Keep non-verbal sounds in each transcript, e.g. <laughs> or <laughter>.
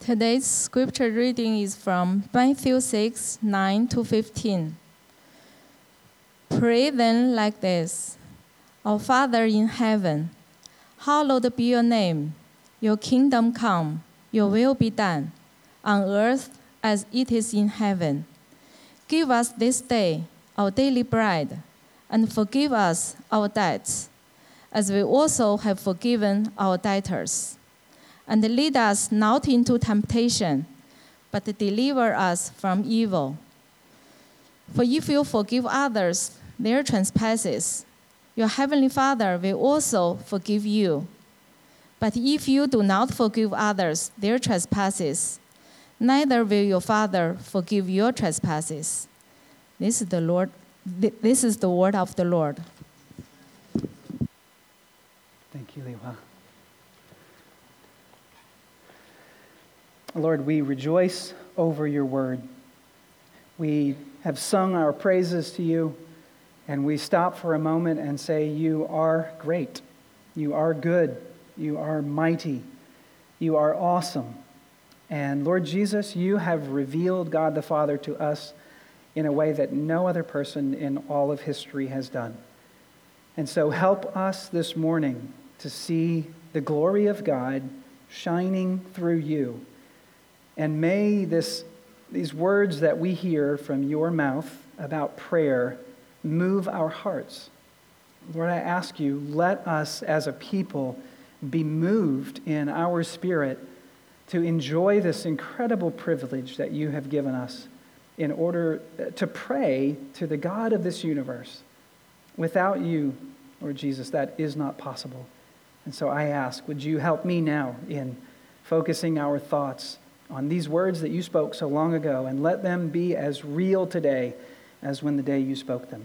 Today's scripture reading is from Matthew 6 9 to 15. Pray then like this Our Father in heaven, hallowed be your name. Your kingdom come, your will be done, on earth as it is in heaven. Give us this day our daily bread, and forgive us our debts, as we also have forgiven our debtors. And lead us not into temptation, but deliver us from evil. For if you forgive others their trespasses, your heavenly Father will also forgive you. But if you do not forgive others their trespasses, neither will your Father forgive your trespasses. This is the Lord. This is the word of the Lord. Thank you, Liwa. Lord, we rejoice over your word. We have sung our praises to you, and we stop for a moment and say, You are great. You are good. You are mighty. You are awesome. And Lord Jesus, you have revealed God the Father to us in a way that no other person in all of history has done. And so help us this morning to see the glory of God shining through you. And may this, these words that we hear from your mouth about prayer move our hearts. Lord, I ask you, let us as a people be moved in our spirit to enjoy this incredible privilege that you have given us in order to pray to the God of this universe. Without you, Lord Jesus, that is not possible. And so I ask, would you help me now in focusing our thoughts on these words that you spoke so long ago and let them be as real today as when the day you spoke them.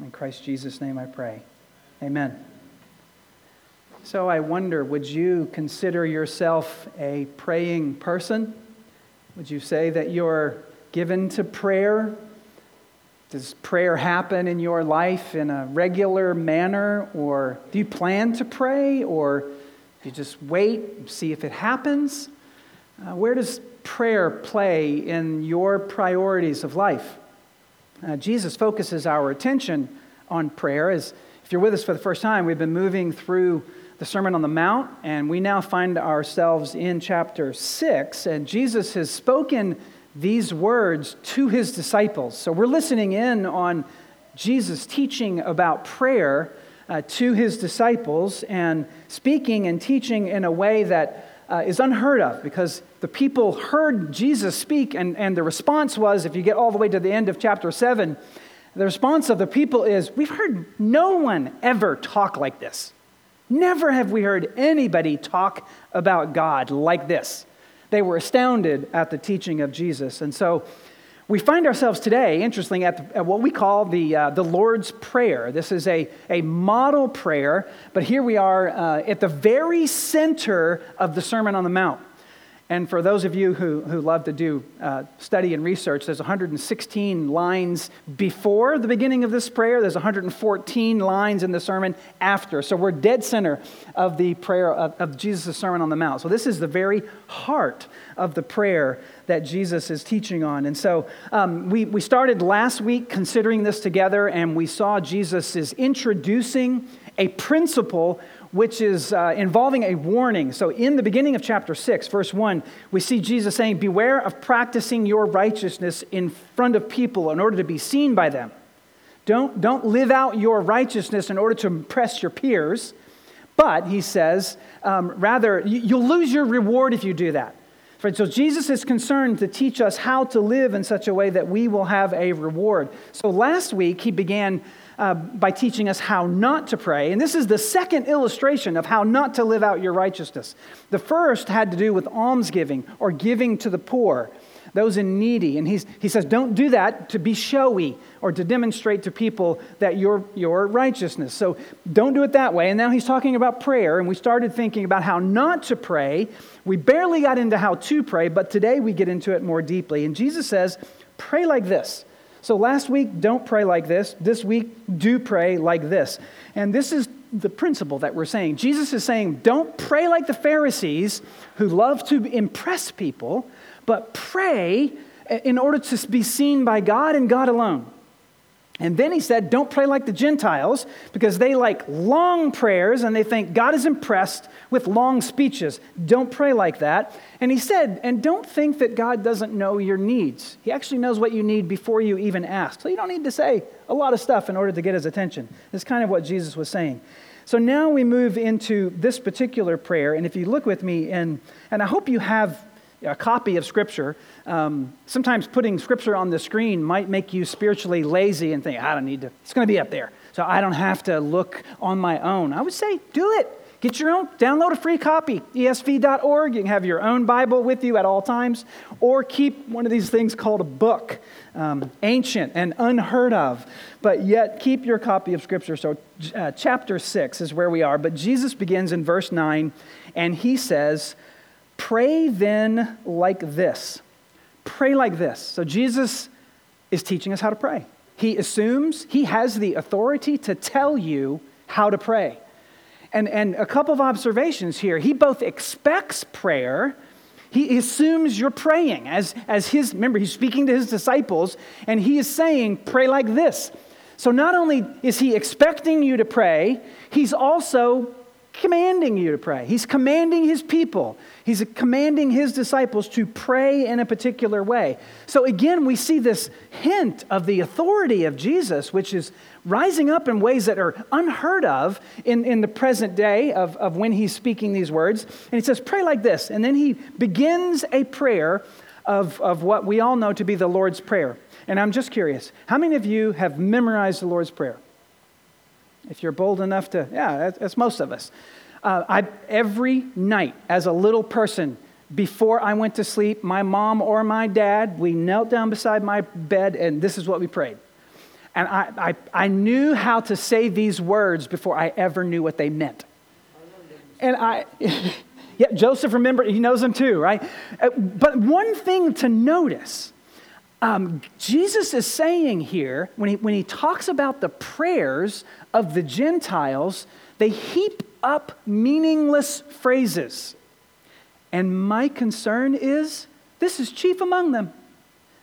In Christ Jesus' name I pray. Amen. So I wonder would you consider yourself a praying person? Would you say that you're given to prayer? Does prayer happen in your life in a regular manner? Or do you plan to pray? Or do you just wait, and see if it happens? Uh, where does prayer play in your priorities of life? Uh, Jesus focuses our attention on prayer. As if you're with us for the first time, we've been moving through the Sermon on the Mount, and we now find ourselves in chapter 6, and Jesus has spoken these words to his disciples. So we're listening in on Jesus teaching about prayer uh, to his disciples and speaking and teaching in a way that uh, is unheard of because the people heard Jesus speak, and, and the response was if you get all the way to the end of chapter 7, the response of the people is, We've heard no one ever talk like this. Never have we heard anybody talk about God like this. They were astounded at the teaching of Jesus. And so we find ourselves today, interestingly, at, at what we call the, uh, the Lord's Prayer. This is a, a model prayer, but here we are uh, at the very center of the Sermon on the Mount. And for those of you who, who love to do uh, study and research, there's 116 lines before the beginning of this prayer. There's 114 lines in the sermon after. So we're dead center of the prayer of, of Jesus' Sermon on the Mount. So this is the very heart of the prayer that Jesus is teaching on. And so um, we, we started last week considering this together, and we saw Jesus is introducing a principle which is uh, involving a warning. So, in the beginning of chapter 6, verse 1, we see Jesus saying, Beware of practicing your righteousness in front of people in order to be seen by them. Don't, don't live out your righteousness in order to impress your peers. But, he says, um, rather, you'll lose your reward if you do that. So, Jesus is concerned to teach us how to live in such a way that we will have a reward. So, last week, he began uh, by teaching us how not to pray. And this is the second illustration of how not to live out your righteousness. The first had to do with almsgiving or giving to the poor, those in needy. And he's, he says, don't do that to be showy or to demonstrate to people that you're, your righteousness. So don't do it that way. And now he's talking about prayer. And we started thinking about how not to pray. We barely got into how to pray, but today we get into it more deeply. And Jesus says, pray like this. So last week, don't pray like this. This week, do pray like this. And this is the principle that we're saying. Jesus is saying, don't pray like the Pharisees who love to impress people, but pray in order to be seen by God and God alone. And then he said, Don't pray like the Gentiles because they like long prayers and they think God is impressed with long speeches. Don't pray like that. And he said, And don't think that God doesn't know your needs. He actually knows what you need before you even ask. So you don't need to say a lot of stuff in order to get his attention. That's kind of what Jesus was saying. So now we move into this particular prayer. And if you look with me, and, and I hope you have a copy of Scripture. Um, sometimes putting Scripture on the screen might make you spiritually lazy and think, I don't need to, it's going to be up there. So I don't have to look on my own. I would say, do it. Get your own, download a free copy, esv.org. You can have your own Bible with you at all times, or keep one of these things called a book, um, ancient and unheard of, but yet keep your copy of Scripture. So, uh, chapter 6 is where we are, but Jesus begins in verse 9, and he says, Pray then like this. Pray like this. So Jesus is teaching us how to pray. He assumes he has the authority to tell you how to pray. And, and a couple of observations here. He both expects prayer, he assumes you're praying as, as his, remember, he's speaking to his disciples, and he is saying, pray like this. So not only is he expecting you to pray, he's also commanding you to pray. He's commanding his people, he's commanding his disciples to pray in a particular way. So again, we see this hint of the authority of Jesus, which is rising up in ways that are unheard of in, in the present day of, of when he's speaking these words. And he says, Pray like this. And then he begins a prayer of, of what we all know to be the Lord's Prayer. And I'm just curious how many of you have memorized the Lord's Prayer? If you're bold enough to, yeah, that's, most of us. Uh, I, every night as a little person, before I went to sleep, my mom or my dad, we knelt down beside my bed and this is what we prayed. And I, I, I knew how to say these words before I ever knew what they meant. And I, <laughs> yeah, Joseph, remember, he knows them too, right? Uh, but one thing to notice um, Jesus is saying here, when he, when he talks about the prayers of the Gentiles, they heap up meaningless phrases. And my concern is this is chief among them.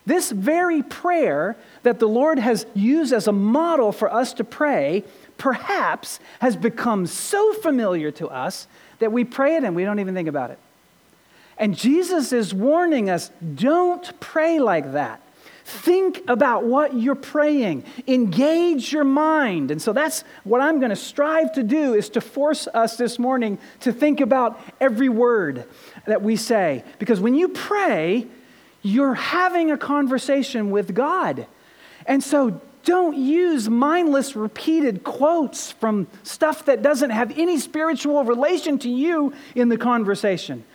This very prayer that the Lord has used as a model for us to pray perhaps has become so familiar to us that we pray it and we don't even think about it. And Jesus is warning us don't pray like that. Think about what you're praying. Engage your mind. And so that's what I'm going to strive to do is to force us this morning to think about every word that we say. Because when you pray, you're having a conversation with God. And so don't use mindless repeated quotes from stuff that doesn't have any spiritual relation to you in the conversation.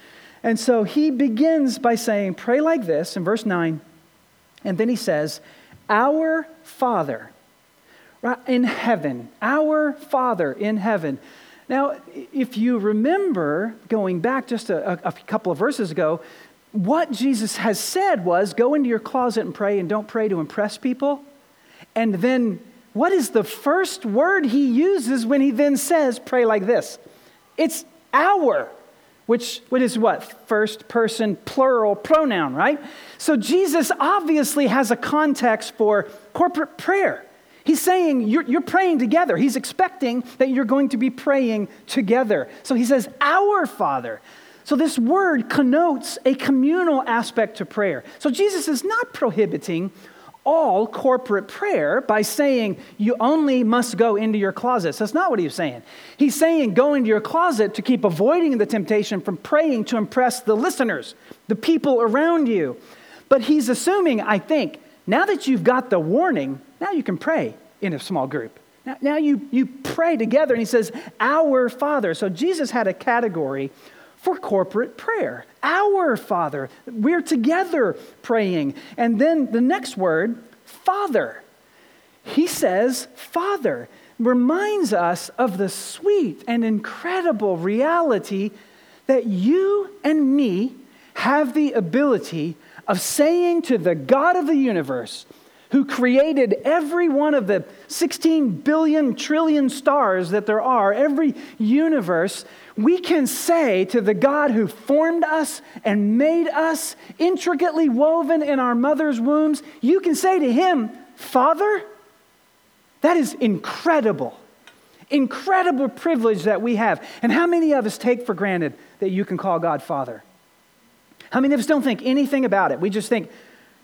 And so he begins by saying, Pray like this in verse 9. And then he says, Our Father in heaven, our Father in heaven. Now, if you remember going back just a, a, couple of verses ago, what Jesus has said was go into your closet and pray and don't pray to impress people. And then what is the first word he uses when he then says pray like this? It's our which, what is what? First person plural pronoun, right? So Jesus obviously has a context for corporate prayer. He's saying you're, you're, praying together. He's expecting that you're going to be praying together. So he says, Our Father. So this word connotes a communal aspect to prayer. So Jesus is not prohibiting all corporate prayer by saying you only must go into your closets. That's not what he's saying. He's saying go into your closet to keep avoiding the temptation from praying to impress the listeners, the people around you. But he's assuming, I think, now that you've got the warning, now you can pray in a small group. Now, now you, you pray together, and he says, Our Father. So Jesus had a category for corporate prayer. Our Father. We're together praying. And then the next word, Father. He says, Father, reminds us of the sweet and incredible reality that you and me have the ability of saying to the God of the universe, who created every one of the 16 billion trillion stars that there are, every universe, we can say to the God who formed us and made us intricately woven in our mother's wombs, you can say to him, Father, that is incredible. Incredible privilege that we have. And how many of us take for granted that you can call God Father? How many of us don't think anything about it? We just think,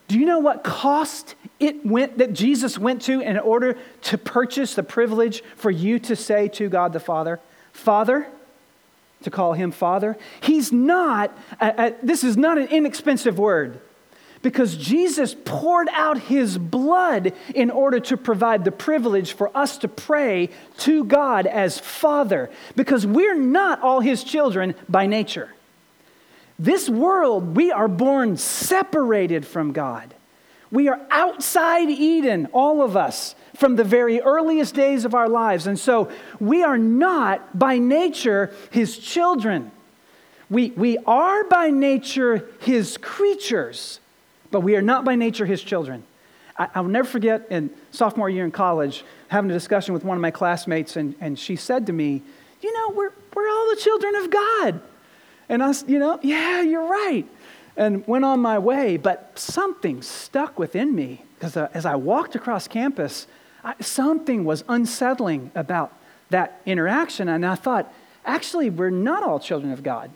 do you know what cost it went that Jesus went to in order to purchase the privilege for you to say to God the Father, Father, to call him Father? He's not, this is not an inexpensive word because Jesus poured out his blood in order to provide the privilege for us to pray to God as Father, because we're not all his children by nature. This world, we are born separated from God. We are outside Eden, all of us, from the very earliest days of our lives. And so we are not by nature his children. We, we are by nature his creatures but we are not by nature his children. I, will never forget in sophomore year in college having a discussion with one of my classmates, and, and she said to me, You know, we're, we're all the children of God. And I, you know, yeah, you're right. And went on my way, but something stuck within me because uh, as I walked across campus, I, something was unsettling about that interaction. And I thought, actually, we're not all children of God.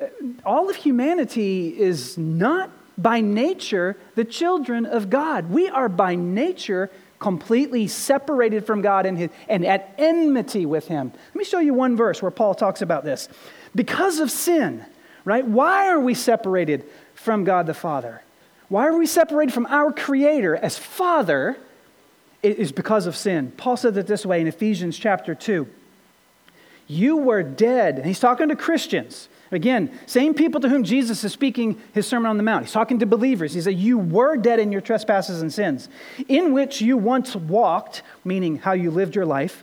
Uh, all of humanity is not by nature the children of God. We are by nature completely separated from God and, his, and at enmity with Him. Let me show you one verse where Paul talks about this. Because of sin, right? Why are we separated from God the Father? Why are we separated from our Creator as Father? It is because of sin. Paul said it this way in Ephesians chapter 2. You were dead. And he's talking to Christians. Again, same people to whom Jesus is speaking his Sermon on the Mount. He's talking to believers. He said, You were dead in your trespasses and sins, in which you once walked, meaning how you lived your life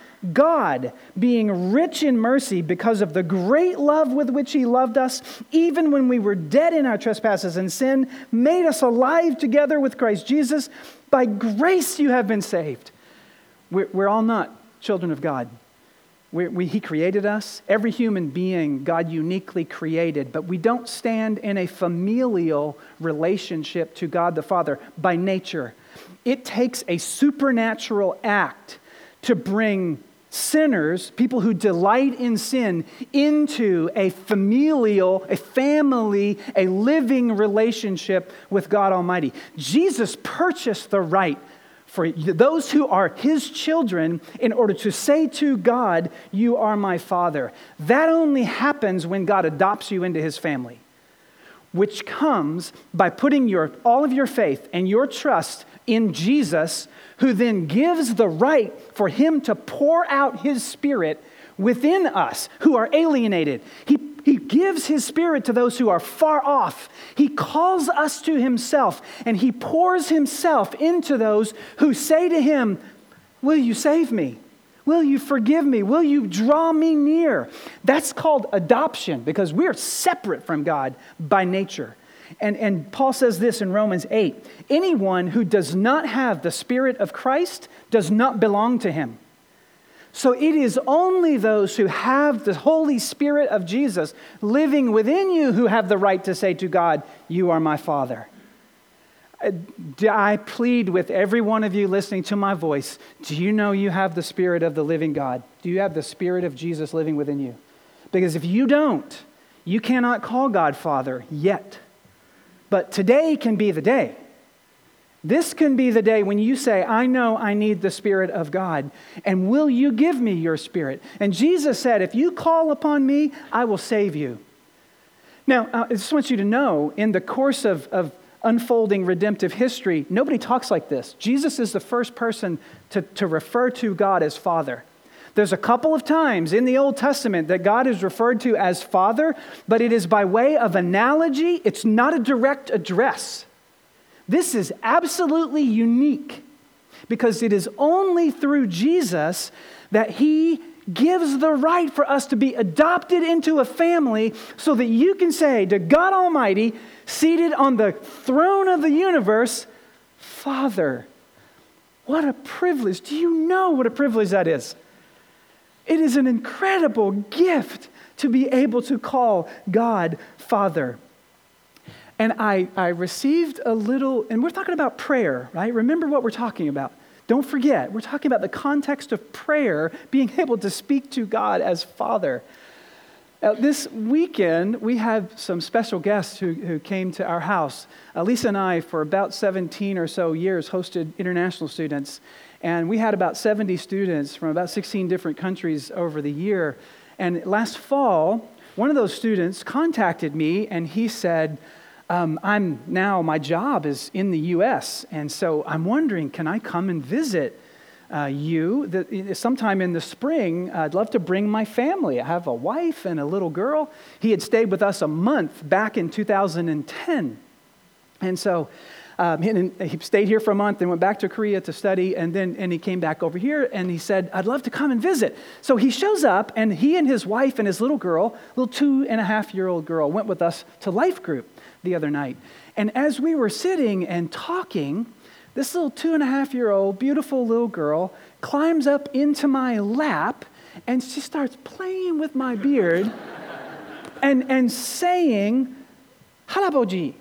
God, being rich in mercy because of the great love with which He loved us, even when we were dead in our trespasses and sin, made us alive together with Christ Jesus. By grace you have been saved. We're, we're all not children of God. We, we, he created us, every human being God uniquely created, but we don't stand in a familial relationship to God the Father by nature. It takes a supernatural act to bring sinners, people who delight in sin, into a familial, a family, a living relationship with God Almighty. Jesus purchased the right for those who are his children in order to say to God, You are my father. That only happens when God adopts you into his family, which comes by putting your, all of your faith and your trust in Jesus who then gives the right for him to pour out his spirit within us who are alienated. He, he gives his spirit to those who are far off. He calls us to himself and he pours himself into those who say to him, Will you save me? Will you forgive me? Will you draw me near? That's called adoption because we're separate from God by nature. And, and Paul says this in Romans 8 anyone who does not have the Spirit of Christ does not belong to him. So it is only those who have the Holy Spirit of Jesus living within you who have the right to say to God, You are my Father. Uh, I plead with every one of you listening to my voice do you know you have the Spirit of the living God? Do you have the Spirit of Jesus living within you? Because if you don't, you cannot call God Father yet. But today can be the day. This can be the day when you say, I know I need the Spirit of God, and will you give me your Spirit? And Jesus said, If you call upon me, I will save you. Now, uh, I just want you to know, in the course of, of unfolding redemptive history, nobody talks like this. Jesus is the first person to, to refer to God as Father. There's a couple of times in the Old Testament that God is referred to as Father, but it is by way of analogy, it's not a direct address. This is absolutely unique because it is only through Jesus that He gives the right for us to be adopted into a family so that you can say to God Almighty, seated on the throne of the universe, Father. What a privilege. Do you know what a privilege that is? It is an incredible gift to be able to call God Father. And I, I received a little, and we're talking about prayer, right? Remember what we're talking about. Don't forget, we're talking about the context of prayer, being able to speak to God as Father. Uh, this weekend, we had some special guests who, who came to our house. Uh, Lisa and I, for about 17 or so years, hosted international students. And we had about 70 students from about 16 different countries over the year. And last fall, one of those students contacted me and he said, um, I'm now, my job is in the US, and so I'm wondering, can I come and visit uh, you the, sometime in the spring? I'd love to bring my family. I have a wife and a little girl. He had stayed with us a month back in 2010. And so um, he, he stayed here for a month and went back to Korea to study, and then and he came back over here and he said, I'd love to come and visit. So he shows up, and he and his wife and his little girl, little two and a half year old girl, went with us to Life Group the other night. And as we were sitting and talking, this little two and a half year old, beautiful little girl climbs up into my lap and she starts playing with my beard <laughs> and, and saying, Halaboji,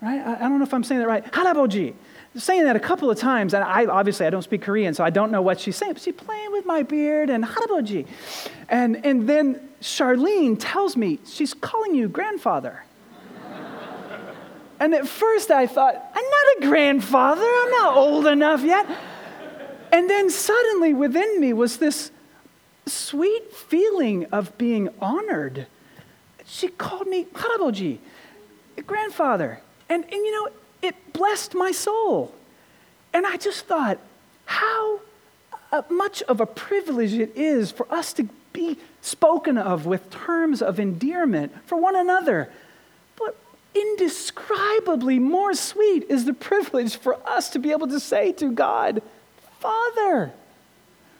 right? I, I, don't know if I'm saying that right. Halaboji. Saying that a couple of times, and I obviously I don't speak Korean, so I don't know what she's saying, but she's playing with my beard and halaboji. And, and then Charlene tells me, she's calling you grandfather. And at first I thought, I'm not a grandfather, I'm not old enough yet. And then suddenly within me was this sweet feeling of being honored. She called me Haraboji, grandfather. And, and you know, it blessed my soul. And I just thought, how uh, much of a privilege it is for us to be spoken of with terms of endearment for one another indescribably more sweet is the privilege for us to be able to say to God, Father.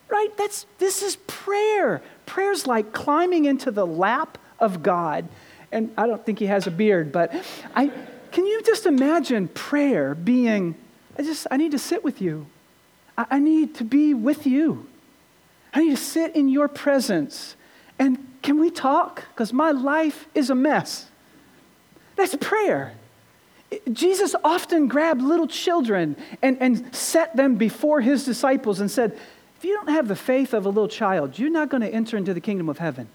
Right? That's this is prayer. Prayer's like climbing into the lap of God. And I don't think he has a beard, but I can you just imagine prayer being, I just I need to sit with you. I, I need to be with you. I need to sit in your presence. And can we talk? Because my life is a mess. That's prayer. Jesus often grabbed little children and, and set them before his disciples and said, If you don't have the faith of a little child, you're not going to enter into the kingdom of heaven.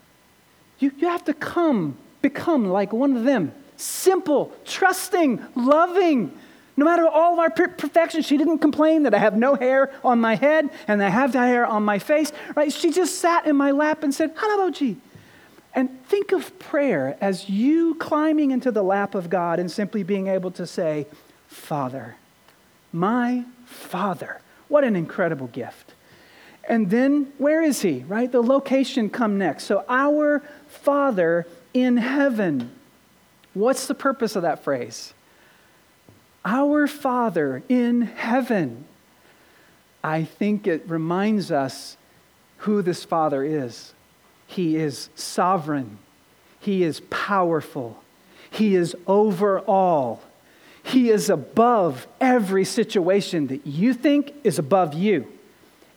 You, you have to come, become like one of them. Simple, trusting, loving. No matter all of our perfections, she didn't complain that I have no hair on my head and I have the hair on my face. Right? She just sat in my lap and said, Halaboji. And think of prayer as you climbing into the lap of God and simply being able to say, Father, my Father. What an incredible gift. And then where is he, right? The location come next. So our Father in heaven. What's the purpose of that phrase? Our Father in heaven. I think it reminds us who this Father is. He is sovereign. He is powerful. He is over all. He is above every situation that you think is above you.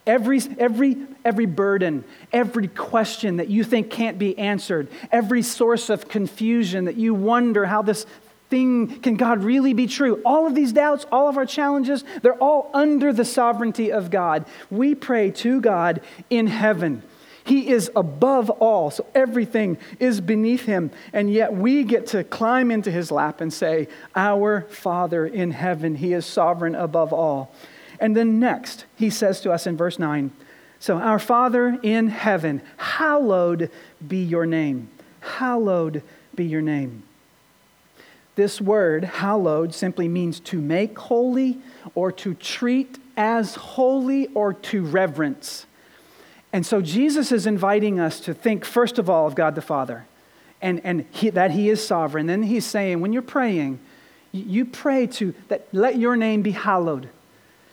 Every, every, every burden, every question that you think can't be answered, every source of confusion that you wonder how this thing can God really be true? All of these doubts, all of our challenges, they're all under the sovereignty of God. We pray to God in heaven. He is above all, so everything is beneath him. And yet we get to climb into his lap and say, Our Father in heaven, he is sovereign above all. And then next, he says to us in verse 9, So, our Father in heaven, hallowed be your name. Hallowed be your name. This word, hallowed, simply means to make holy or to treat as holy or to reverence. And so Jesus is inviting us to think, first of all, of God the Father and, and he, that He is sovereign. Then He's saying, when you're praying, you pray to that let your name be hallowed.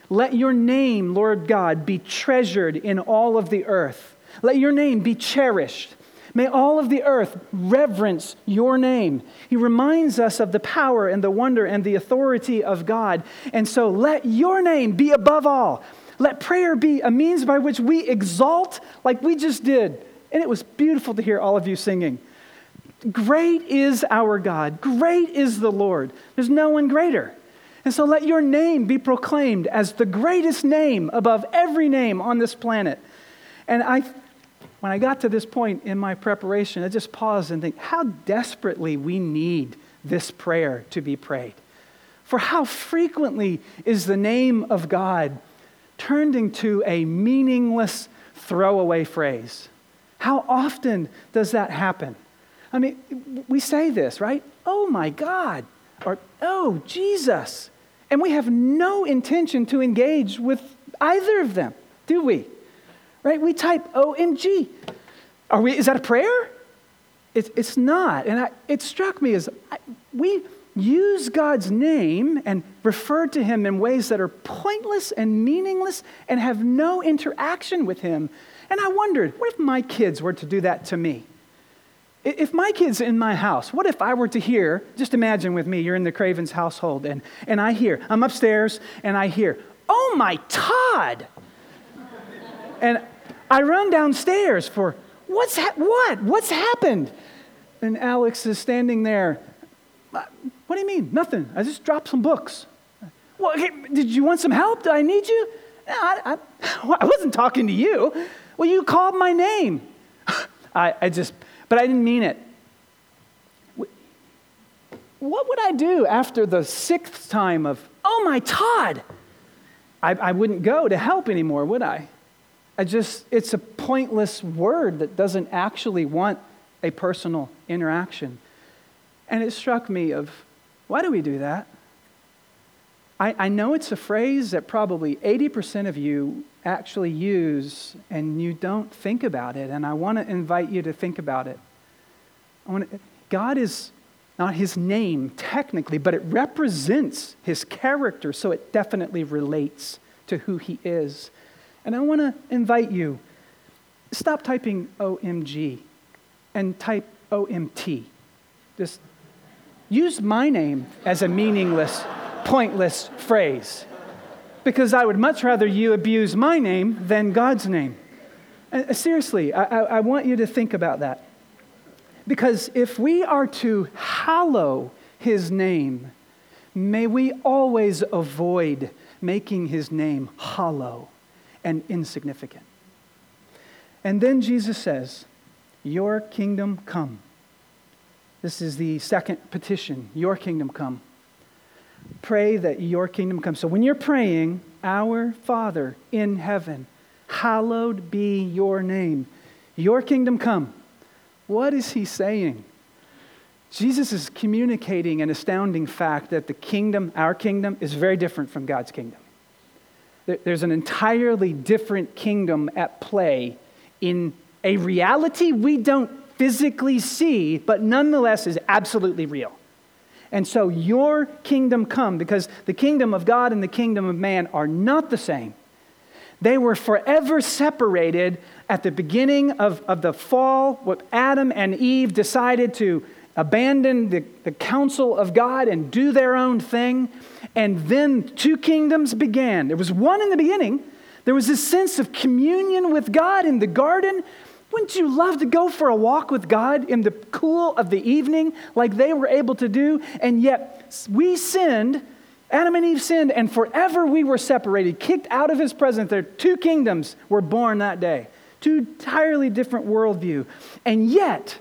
Let your name, Lord God, be treasured in all of the earth. Let your name be cherished. May all of the earth reverence your name. He reminds us of the power and the wonder and the authority of God. And so let your name be above all. Let prayer be a means by which we exalt like we just did. And it was beautiful to hear all of you singing. Great is our God. Great is the Lord. There's no one greater. And so let your name be proclaimed as the greatest name above every name on this planet. And I, when I got to this point in my preparation, I just paused and think how desperately we need this prayer to be prayed. For how frequently is the name of God turned into a meaningless throwaway phrase? How often does that happen? I mean, we say this, right? Oh my God, or oh Jesus. And we have no intention to engage with either of them, do we? Right? We type OMG. Are we, is that a prayer? It's, it's not. And I, it struck me as I, we use God's name and refer to him in ways that are pointless and meaningless and have no interaction with him. And I wondered, what if my kids were to do that to me? If my kid's in my house, what if I were to hear, just imagine with me, you're in the Cravens household, and, and I hear, I'm upstairs, and I hear, oh my Todd! and I run downstairs for, what's ha- what? What's happened? And Alex is standing there. What do you mean? Nothing. I just dropped some books. Well, did you want some help? Do I need you? I, I, <laughs> I wasn't talking to you. Well, you called my name. <laughs> I, I just but I didn't mean it. What would I do after the sixth time of, oh my Todd? I, I wouldn't go to help anymore, would I? I just, it's a pointless word that doesn't actually want a personal interaction. And it struck me of, why do we do that? I, I know it's a phrase that probably 80% of you actually use and you don't think about it. And I want to invite you to think about it. To, God is not his name technically, but it represents his character, so it definitely relates to who he is. And I want to invite you stop typing OMG and type OMT. Just use my name as a meaningless pointless phrase because I would much rather you abuse my name than God's name. Uh, seriously, I, I, I want you to think about that. Because if we are to hallow his name, may we always avoid making his name hollow and insignificant. And then Jesus says, Your kingdom come. This is the second petition, Your kingdom come pray that your kingdom come. So when you're praying, Our Father in heaven, hallowed be your name, your kingdom come. What is he saying? Jesus is communicating an astounding fact that the kingdom, our kingdom, is very different from God's kingdom. There's an entirely different kingdom at play in a reality we don't physically see, but nonetheless is absolutely real. And so your kingdom come, because the kingdom of God and the kingdom of man are not the same. They were forever separated at the beginning of, of the fall, what Adam and Eve decided to abandon the, the counsel of God and do their own thing. And then two kingdoms began. There was one in the beginning. There was this sense of communion with God in the garden, wouldn't you love to go for a walk with God in the cool of the evening like they were able to do? And yet we sinned, Adam and Eve sinned, and forever we were separated, kicked out of his presence. There, two kingdoms were born that day, two entirely different worldview. And yet,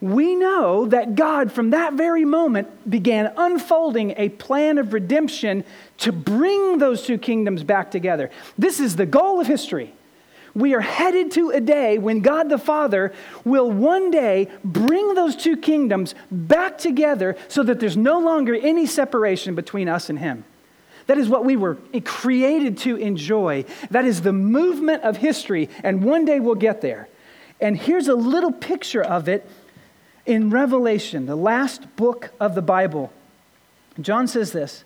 we know that God, from that very moment, began unfolding a plan of redemption to bring those two kingdoms back together. This is the goal of history. We are headed to a day when God the Father will one day bring those two kingdoms back together so that there's no longer any separation between us and Him. That is what we were created to enjoy. That is the movement of history, and one day we'll get there. And here's a little picture of it in Revelation, the last book of the Bible. John says this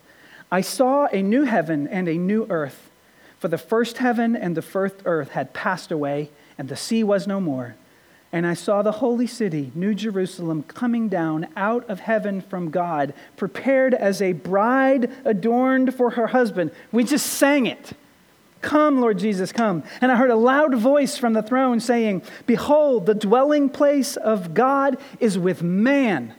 I saw a new heaven and a new earth, for the first heaven and the first earth had passed away, and the sea was no more. And I saw the holy city, New Jerusalem, coming down out of heaven from God, prepared as a bride adorned for her husband. We just sang it. Come, Lord Jesus, come. And I heard a loud voice from the throne saying, Behold, the dwelling place of God is with man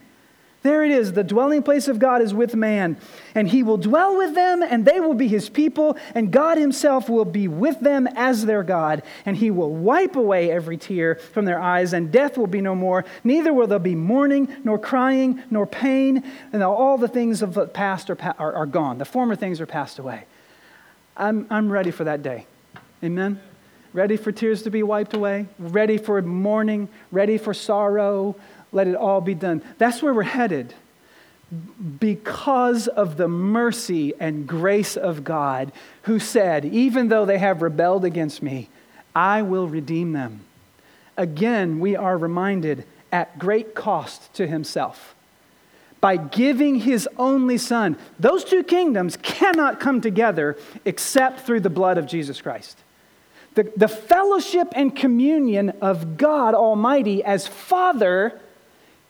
there it is. The dwelling place of God is with man, and he will dwell with them, and they will be his people, and God himself will be with them as their God, and he will wipe away every tear from their eyes, and death will be no more. Neither will there be mourning, nor crying, nor pain, and all the things of the past are, are, are gone. The former things are passed away. I'm, I'm ready for that day. Amen. Ready for tears to be wiped away, ready for mourning, ready for sorrow, let it all be done. That's where we're headed. Because of the mercy and grace of God, who said, Even though they have rebelled against me, I will redeem them. Again, we are reminded at great cost to himself by giving his only son. Those two kingdoms cannot come together except through the blood of Jesus Christ. The, the fellowship and communion of God Almighty as Father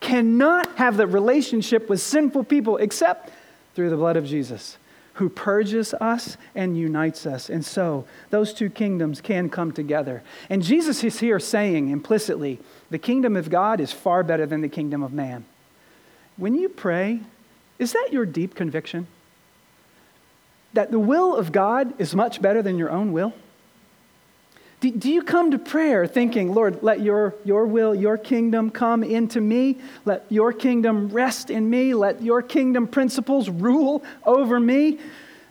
cannot have the relationship with sinful people except through the blood of Jesus, who purges us and unites us. And so those two kingdoms can come together. And Jesus is here saying implicitly the kingdom of God is far better than the kingdom of man. When you pray, is that your deep conviction? That the will of God is much better than your own will? Do, do you come to prayer thinking, Lord, let your, your will, your kingdom come into me? Let your kingdom rest in me? Let your kingdom principles rule over me?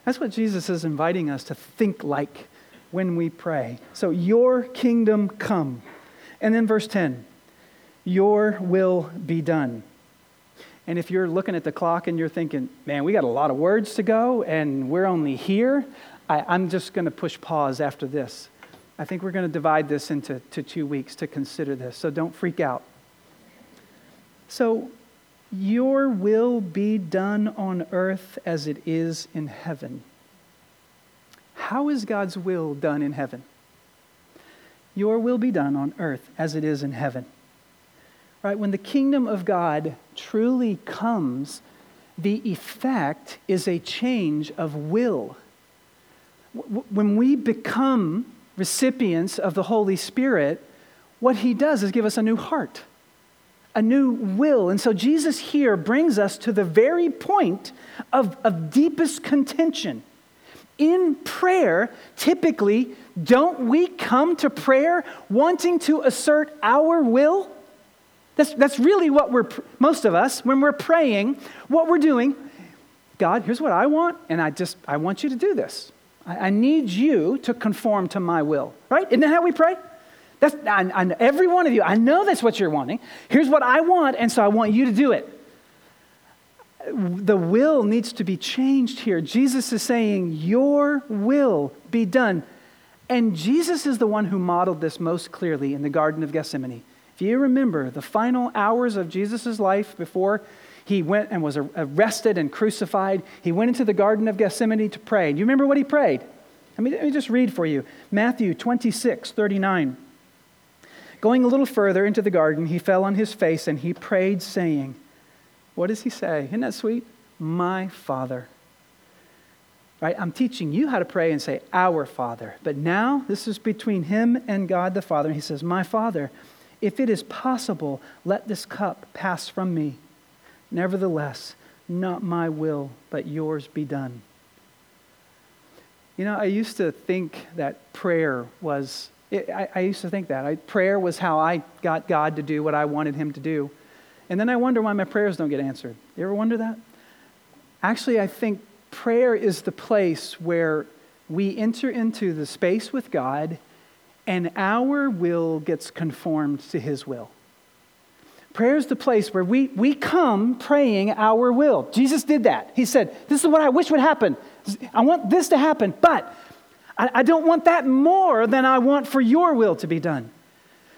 That's what Jesus is inviting us to think like when we pray. So, your kingdom come. And then verse 10 Your will be done. And if you're looking at the clock and you're thinking, man, we got a lot of words to go and we're only here, I, am just going to push pause after this. I think we're going to divide this into to two weeks to consider this, so don't freak out. So, your will be done on earth as it is in heaven. How is God's will done in heaven? Your will be done on earth as it is in heaven. Right? When the kingdom of God truly comes, the effect is a change of will. When we become recipients of the Holy Spirit, what he does is give us a new heart, a new will. And so Jesus here brings us to the very point of, of deepest contention. In prayer, typically, don't we come to prayer wanting to assert our will? That's, that's really what we're, most of us, when we're praying, what we're doing. God, here's what I want, and I just, I want you to do this. I, I need you to conform to my will, right? Isn't that how we pray? That's, I, I, every one of you, I know that's what you're wanting. Here's what I want, and so I want you to do it. The will needs to be changed here. Jesus is saying, Your will be done. And Jesus is the one who modeled this most clearly in the Garden of Gethsemane. If you remember the final hours of Jesus' life before he went and was arrested and crucified. He went into the Garden of Gethsemane to pray. Do you remember what he prayed? Let me, let me just read for you Matthew 26, 39. Going a little further into the garden, he fell on his face and he prayed, saying, What does he say? Isn't that sweet? My Father. Right? I'm teaching you how to pray and say, Our Father. But now this is between him and God the Father. And he says, My Father, if it is possible, let this cup pass from me. Nevertheless, not my will, but yours be done. You know, I used to think that prayer was, it, I, I, used to think that. I, prayer was how I got God to do what I wanted Him to do. And then I wonder why my prayers don't get answered. You ever wonder that? Actually, I think prayer is the place where we enter into the space with God and our will gets conformed to His will. Prayer is the place where we, we come praying our will. Jesus did that. He said, This is what I wish would happen. I want this to happen, but I, I don't want that more than I want for your will to be done.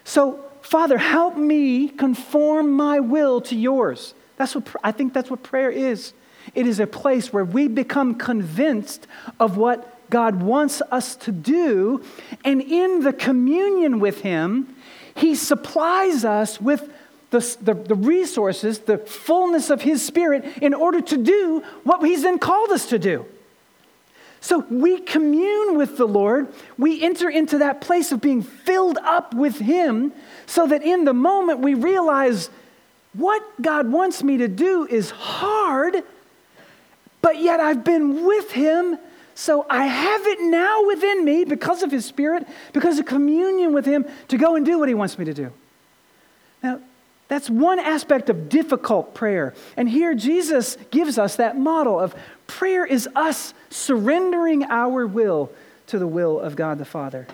So, Father, help me conform my will to yours. That's what I think that's what prayer is. It is a place where we become convinced of what God wants us to do, and in the communion with Him, He supplies us with the, the, the, resources, the fullness of His Spirit in order to do what He's then called us to do. So we commune with the Lord. We enter into that place of being filled up with Him so that in the moment we realize what God wants me to do is hard, but yet I've been with Him. So I have it now within me because of His Spirit, because of communion with Him to go and do what He wants me to do. Now, that's one aspect of difficult prayer. And here Jesus gives us that model of prayer is us surrendering our will to the will of God the Father.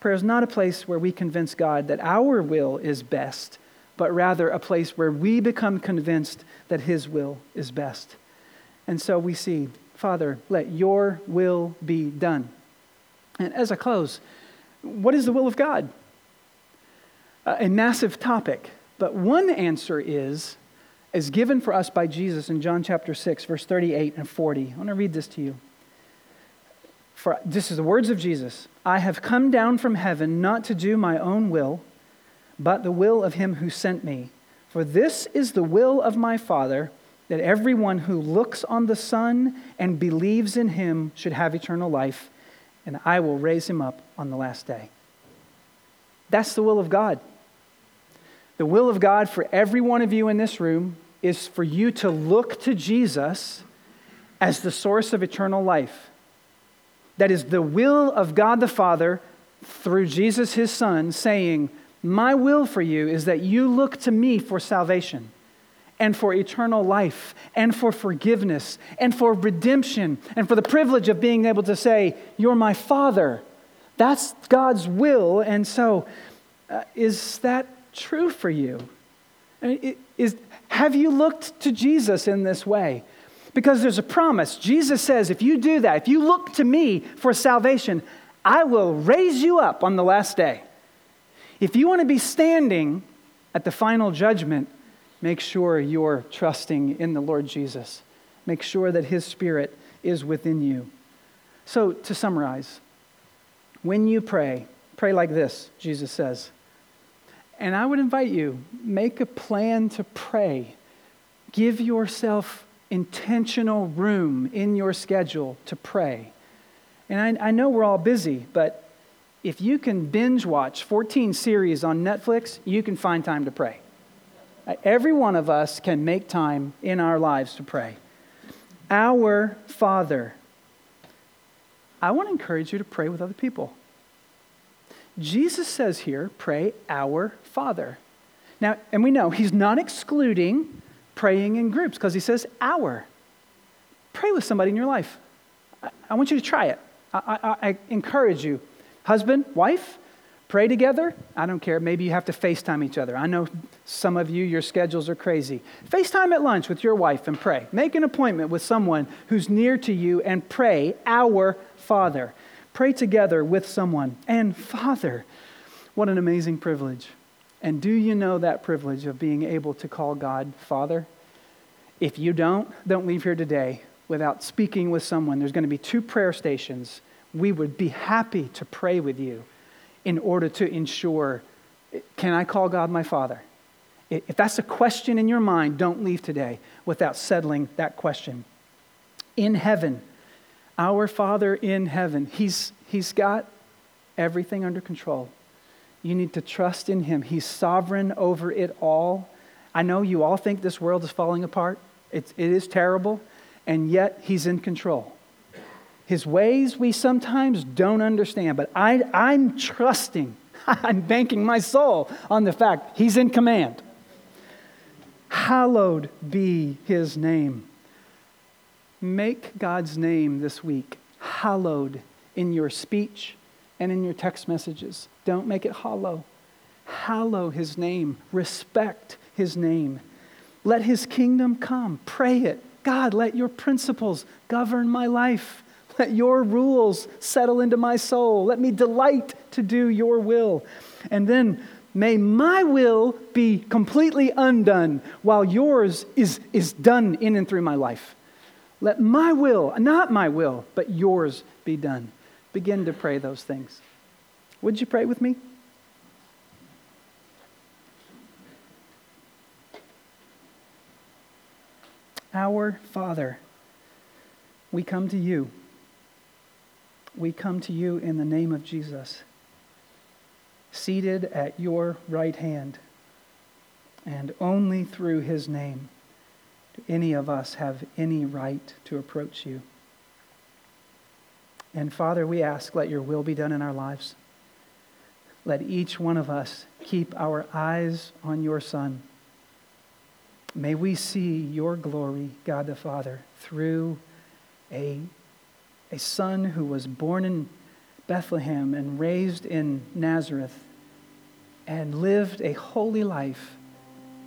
Prayer is not a place where we convince God that our will is best, but rather a place where we become convinced that His will is best. And so we see, Father, let your will be done. And as I close, what is the will of God? a massive topic. But one answer is, is given for us by Jesus in John chapter 6, verse 38 and 40. I want to read this to you. For this is the words of Jesus I have come down from heaven not to do my own will, but the will of him who sent me. For this is the will of my Father, that everyone who looks on the Son and believes in him should have eternal life, and I will raise him up on the last day. That's the will of God. The will of God for every one of you in this room is for you to look to Jesus as the source of eternal life. That is the will of God the Father through Jesus his Son, saying, My will for you is that you look to me for salvation and for eternal life and for forgiveness and for redemption and for the privilege of being able to say, You're my Father. That's God's will. And so, uh, is that true for you? I mean, is, have you looked to Jesus in this way? Because there's a promise. Jesus says, if you do that, if you look to me for salvation, I will raise you up on the last day. If you want to be standing at the final judgment, make sure you're trusting in the Lord Jesus. Make sure that His Spirit is within you. So, to summarize, when you pray, pray like this, Jesus says and I would invite you, make a plan to pray. Give yourself intentional room in your schedule to pray. And I, I, know we're all busy, but if you can binge watch 14 series on Netflix, you can find time to pray. Every one of us can make time in our lives to pray. Our Father. I want to encourage you to pray with other people. Jesus says here, pray our Father. Now, and we know he's not excluding praying in groups because he says our. Pray with somebody in your life. I, I want you to try it. I, I, I encourage you. Husband, wife, pray together. I don't care. Maybe you have to FaceTime each other. I know some of you, your schedules are crazy. FaceTime at lunch with your wife and pray. Make an appointment with someone who's near to you and pray, Our Father. Pray together with someone. And Father, what an amazing privilege. And do you know that privilege of being able to call God Father? If you don't, don't leave here today without speaking with someone. There's going to be two prayer stations. We would be happy to pray with you in order to ensure can I call God my Father? If that's a question in your mind, don't leave today without settling that question. In heaven, our Father in heaven, He's, he's got everything under control. You need to trust in Him. He's sovereign over it all. I know you all think this world is falling apart, it's, it is terrible, and yet He's in control. His ways we sometimes don't understand, but I, I'm trusting, <laughs> I'm banking my soul on the fact He's in command. Hallowed be His name. Make God's name this week hallowed in your speech and in your text messages. Don't make it hollow. Hallow his name, respect his name. Let his kingdom come. Pray it. God, let your principles govern my life. Let your rules settle into my soul. Let me delight to do your will. And then may my will be completely undone while yours is, is done in and through my life. Let my will, not my will, but yours be done. Begin to pray those things. Would you pray with me? Our Father, we come to you. We come to you in the name of Jesus, seated at your right hand. And only through his name any of us have any right to approach you. And Father, we ask, let your will be done in our lives. Let each one of us keep our eyes on your Son. May we see your glory, God the Father, through a, a son who was born in Bethlehem and raised in Nazareth and lived a holy life,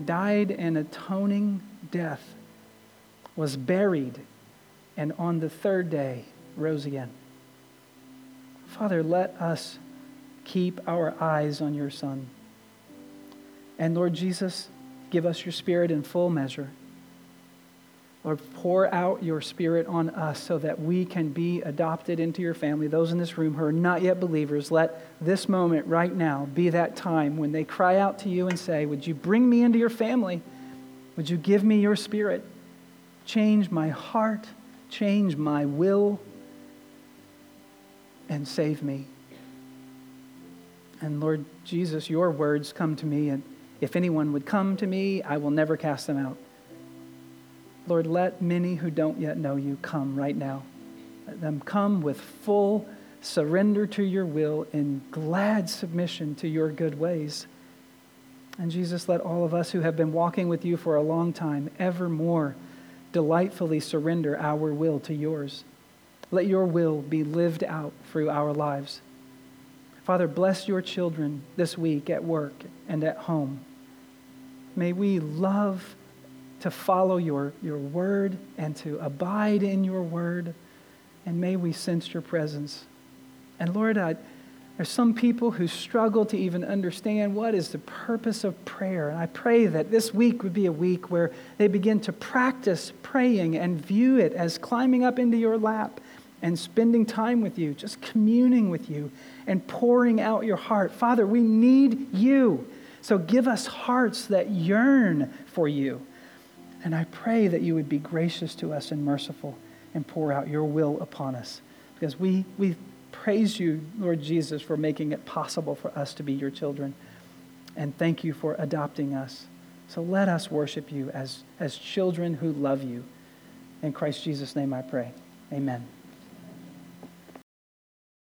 died an atoning death, was buried, and on the third day rose again. Father, let us keep our eyes on your Son. And Lord Jesus, Give us your Spirit in full measure. Lord, pour out your Spirit on us so that we can be adopted into your family. Those in this room who are not yet believers, let this moment right now be that time when they cry out to you and say, Would you bring me into your family? Would you give me your Spirit? Change my heart, change my will, and save me. And Lord Jesus, your words come to me and if anyone would come to me, I will never cast them out. Lord, let many who don't yet know you come right now. Let them come with full surrender to your will in glad submission to your good ways. And Jesus, let all of us who have been walking with you for a long time evermore delightfully surrender our will to yours. Let your will be lived out through our lives. Father, bless your children this week at work and at home. May we love to follow your, your word and to abide in your word. And may we sense your presence. And Lord, I, there's some people who struggle to even understand what is the purpose of prayer. And I pray that this week would be a week where they begin to practice praying and view it as climbing up into your lap and spending time with you, just communing with you and pouring out your heart. Father, we need you. So give us hearts that yearn for you. And I pray that you would be gracious to us and merciful and pour out your will upon us. Because we, we praise you, Lord Jesus, for making it possible for us to be your children. And thank you for adopting us. So let us worship you as, as children who love you. In Christ Jesus' name I pray. Amen.